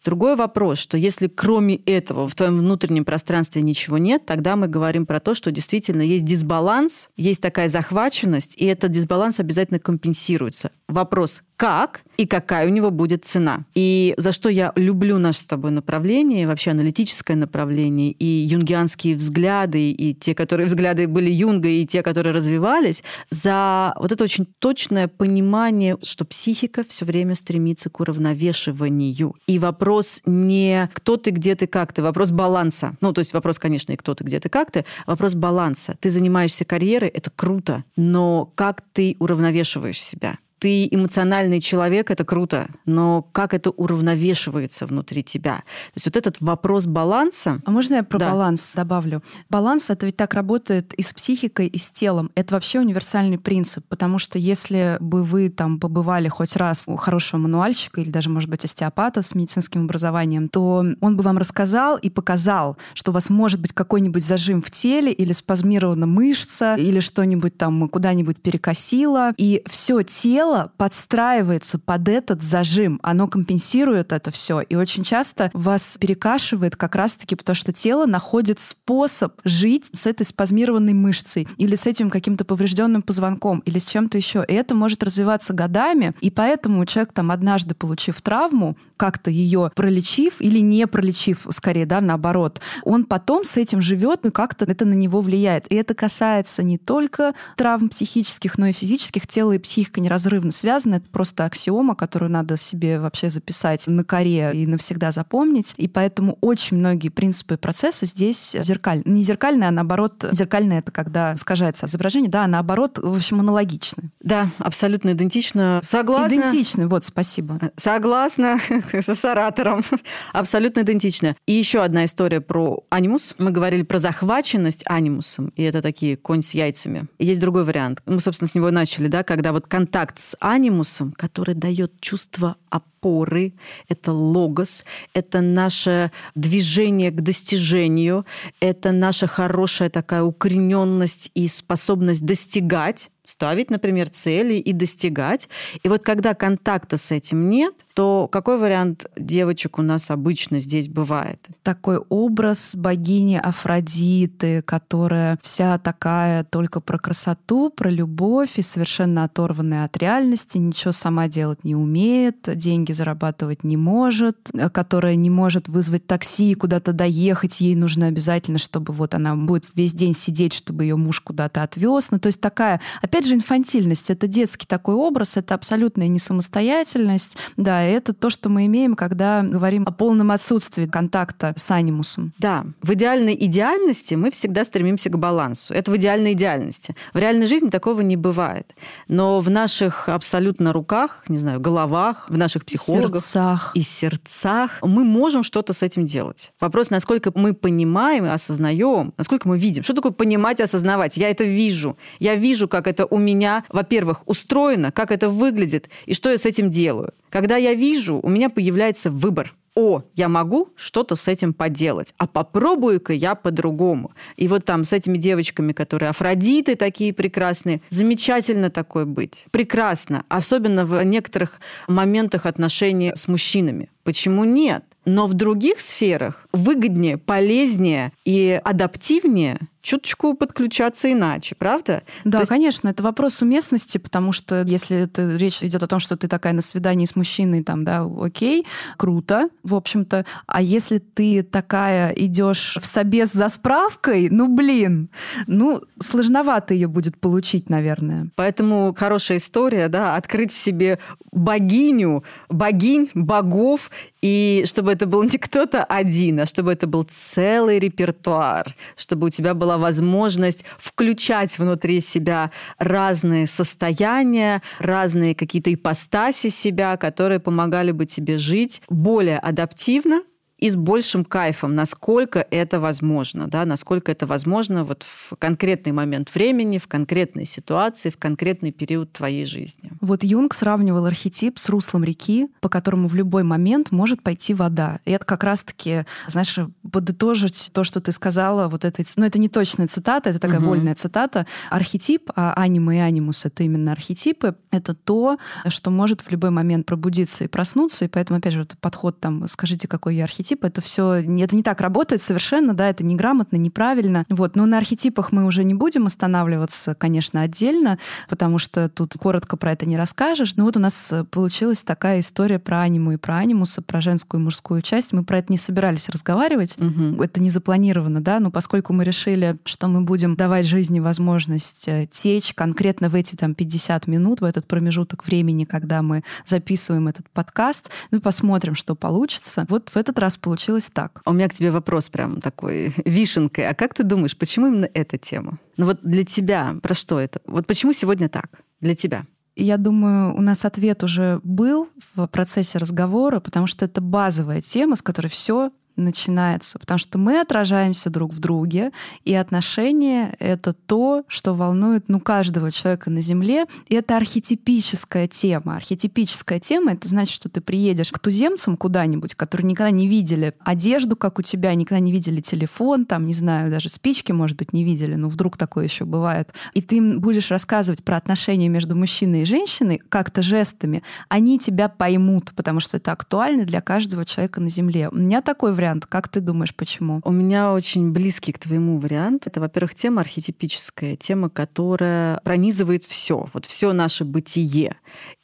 Другой вопрос, что если кроме этого в твоем внутреннем пространстве ничего нет, тогда мы говорим про то, что действительно есть дисбаланс, есть такая захваченность, и этот дисбаланс обязательно компенсируется. Вопрос, как и какая у него будет цена. И за что я люблю наше с тобой направление, вообще аналитическое направление, и юнгианские взгляды, и те, которые взгляды были Юнга, и те, которые развивались, за вот это очень точное понимание, что психика все время стремится к уравновешиванию. И вопрос не кто ты, где ты, как ты, вопрос баланса. Ну, то есть вопрос, конечно, и кто ты, где ты, как ты, вопрос баланса. Ты занимаешься карьерой, это круто, но как ты уравновешиваешь себя? Ты эмоциональный человек, это круто, но как это уравновешивается внутри тебя? То есть вот этот вопрос баланса... А можно я про да. баланс добавлю? Баланс — это ведь так работает и с психикой, и с телом. Это вообще универсальный принцип, потому что если бы вы там побывали хоть раз у хорошего мануальщика или даже, может быть, остеопата с медицинским образованием, то он бы вам рассказал и показал, что у вас может быть какой-нибудь зажим в теле или спазмирована мышца, или что-нибудь там куда-нибудь перекосило, и все тело тело подстраивается под этот зажим, оно компенсирует это все. И очень часто вас перекашивает как раз-таки потому, что тело находит способ жить с этой спазмированной мышцей или с этим каким-то поврежденным позвонком или с чем-то еще. И это может развиваться годами. И поэтому человек там однажды получив травму, как-то ее пролечив или не пролечив, скорее, да, наоборот, он потом с этим живет и как-то это на него влияет. И это касается не только травм психических, но и физических. Тело и психика неразрывно неразрывно связаны. Это просто аксиома, которую надо себе вообще записать на коре и навсегда запомнить. И поэтому очень многие принципы и процессы здесь зеркальны. Не зеркальные, а наоборот, зеркальные — это когда искажается изображение, да, наоборот, в общем, аналогичны. Да, абсолютно идентично. Согласна. Идентичны, вот, спасибо. Согласна с оратором. Абсолютно идентично. И еще одна история про анимус. Мы говорили про захваченность анимусом, и это такие конь с яйцами. Есть другой вариант. Мы, собственно, с него начали, да, когда вот контакт с анимусом, который дает чувство опоры, это логос, это наше движение к достижению, это наша хорошая такая укорененность и способность достигать ставить, например, цели и достигать. И вот когда контакта с этим нет, то какой вариант девочек у нас обычно здесь бывает? Такой образ богини Афродиты, которая вся такая только про красоту, про любовь и совершенно оторванная от реальности, ничего сама делать не умеет, деньги зарабатывать не может, которая не может вызвать такси и куда-то доехать, ей нужно обязательно, чтобы вот она будет весь день сидеть, чтобы ее муж куда-то отвез. Ну, то есть такая, опять же, инфантильность. Это детский такой образ, это абсолютная несамостоятельность. Да, это то, что мы имеем, когда говорим о полном отсутствии контакта с анимусом. Да, в идеальной идеальности мы всегда стремимся к балансу. Это в идеальной идеальности. В реальной жизни такого не бывает. Но в наших абсолютно руках, не знаю, головах, в наших психологах сердцах. и сердцах мы можем что-то с этим делать. Вопрос, насколько мы понимаем и осознаем, насколько мы видим. Что такое понимать осознавать? Я это вижу. Я вижу, как это у меня, во-первых, устроено, как это выглядит и что я с этим делаю. Когда я вижу, у меня появляется выбор о, я могу что-то с этим поделать, а попробую-ка я по-другому. И вот там с этими девочками, которые Афродиты такие прекрасные, замечательно такое быть. Прекрасно. Особенно в некоторых моментах отношений с мужчинами. Почему нет? Но в других сферах выгоднее, полезнее и адаптивнее чуточку подключаться иначе, правда? Да, есть... конечно, это вопрос уместности, потому что если это речь идет о том, что ты такая на свидании с мужчиной, там, да, окей, круто, в общем-то. А если ты такая идешь в собес за справкой, ну, блин, ну, сложновато ее будет получить, наверное. Поэтому хорошая история, да, открыть в себе богиню, богинь, богов и чтобы это был не кто-то один, а чтобы это был целый репертуар, чтобы у тебя была возможность включать внутри себя разные состояния, разные какие-то ипостаси себя, которые помогали бы тебе жить более адаптивно, и с большим кайфом, насколько это возможно, да, насколько это возможно вот в конкретный момент времени, в конкретной ситуации, в конкретный период твоей жизни. Вот Юнг сравнивал архетип с руслом реки, по которому в любой момент может пойти вода. И это как раз-таки, знаешь, подытожить то, что ты сказала, вот это, ну это не точная цитата, это такая угу. вольная цитата. Архетип, а анима и анимус — это именно архетипы, это то, что может в любой момент пробудиться и проснуться, и поэтому, опять же, этот подход там, скажите, какой я архетип, это все, это не так работает совершенно, да, это неграмотно, неправильно. Вот, но на архетипах мы уже не будем останавливаться, конечно, отдельно, потому что тут коротко про это не расскажешь. Но вот у нас получилась такая история про аниму и про анимуса, про женскую и мужскую часть. Мы про это не собирались разговаривать, угу. это не запланировано, да, но поскольку мы решили, что мы будем давать жизни возможность э, течь конкретно в эти там 50 минут, в этот промежуток времени, когда мы записываем этот подкаст, ну посмотрим, что получится. Вот в этот раз получилось так. У меня к тебе вопрос прям такой вишенкой. А как ты думаешь, почему именно эта тема? Ну вот для тебя про что это? Вот почему сегодня так для тебя? Я думаю, у нас ответ уже был в процессе разговора, потому что это базовая тема, с которой все начинается, потому что мы отражаемся друг в друге, и отношения — это то, что волнует ну, каждого человека на Земле, и это архетипическая тема. Архетипическая тема — это значит, что ты приедешь к туземцам куда-нибудь, которые никогда не видели одежду, как у тебя, никогда не видели телефон, там, не знаю, даже спички, может быть, не видели, но вдруг такое еще бывает, и ты им будешь рассказывать про отношения между мужчиной и женщиной как-то жестами, они тебя поймут, потому что это актуально для каждого человека на Земле. У меня такой вариант. Как ты думаешь, почему? У меня очень близкий к твоему варианту. Это, во-первых, тема архетипическая, тема, которая пронизывает все, вот все наше бытие.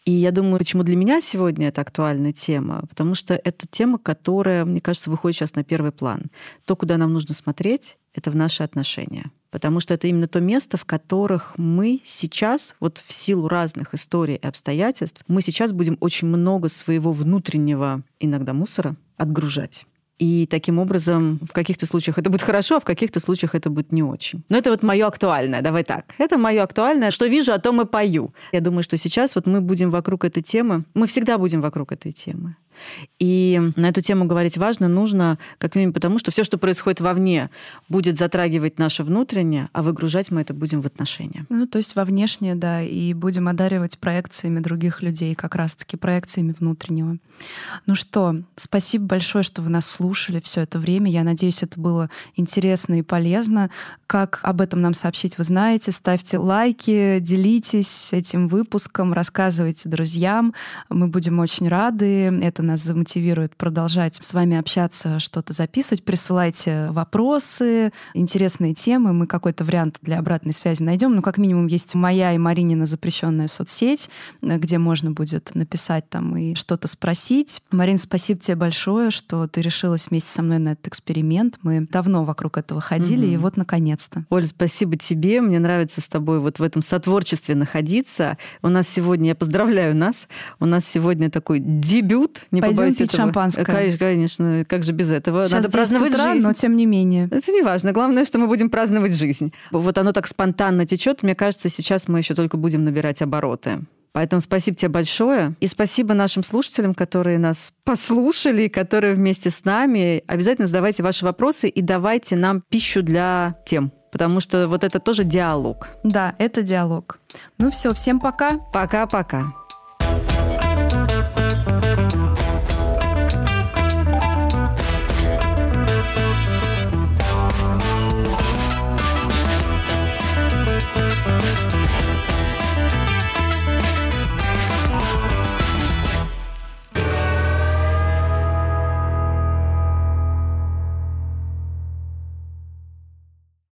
И я думаю, почему для меня сегодня это актуальная тема, потому что это тема, которая, мне кажется, выходит сейчас на первый план. То, куда нам нужно смотреть, это в наши отношения. Потому что это именно то место, в которых мы сейчас, вот в силу разных историй и обстоятельств, мы сейчас будем очень много своего внутреннего иногда мусора отгружать. И таким образом в каких-то случаях это будет хорошо, а в каких-то случаях это будет не очень. Но это вот мое актуальное, давай так. Это мое актуальное, что вижу, о том и пою. Я думаю, что сейчас вот мы будем вокруг этой темы, мы всегда будем вокруг этой темы. И на эту тему говорить важно, нужно, как минимум потому, что все, что происходит вовне, будет затрагивать наше внутреннее, а выгружать мы это будем в отношения. Ну, то есть во внешнее, да, и будем одаривать проекциями других людей, как раз-таки проекциями внутреннего. Ну что, спасибо большое, что вы нас слушали все это время. Я надеюсь, это было интересно и полезно. Как об этом нам сообщить, вы знаете. Ставьте лайки, делитесь этим выпуском, рассказывайте друзьям. Мы будем очень рады. Это нас замотивирует продолжать с вами общаться, что-то записывать. Присылайте вопросы, интересные темы. Мы какой-то вариант для обратной связи найдем. Ну, как минимум, есть моя и Маринина запрещенная соцсеть, где можно будет написать там и что-то спросить. Марин, спасибо тебе большое, что ты решилась вместе со мной на этот эксперимент. Мы давно вокруг этого ходили, угу. и вот наконец-то. Оля, спасибо тебе. Мне нравится с тобой вот в этом сотворчестве находиться. У нас сегодня, я поздравляю нас, у нас сегодня такой дебют не Пойдем пить этого. шампанское. Конечно, конечно, как же без этого? Сейчас Надо праздновать утра, жизнь. но тем не менее. Это не важно. Главное, что мы будем праздновать жизнь. Вот оно так спонтанно течет. Мне кажется, сейчас мы еще только будем набирать обороты. Поэтому спасибо тебе большое. И спасибо нашим слушателям, которые нас послушали, которые вместе с нами. Обязательно задавайте ваши вопросы и давайте нам пищу для тем. Потому что вот это тоже диалог. Да, это диалог. Ну все, всем пока. Пока-пока.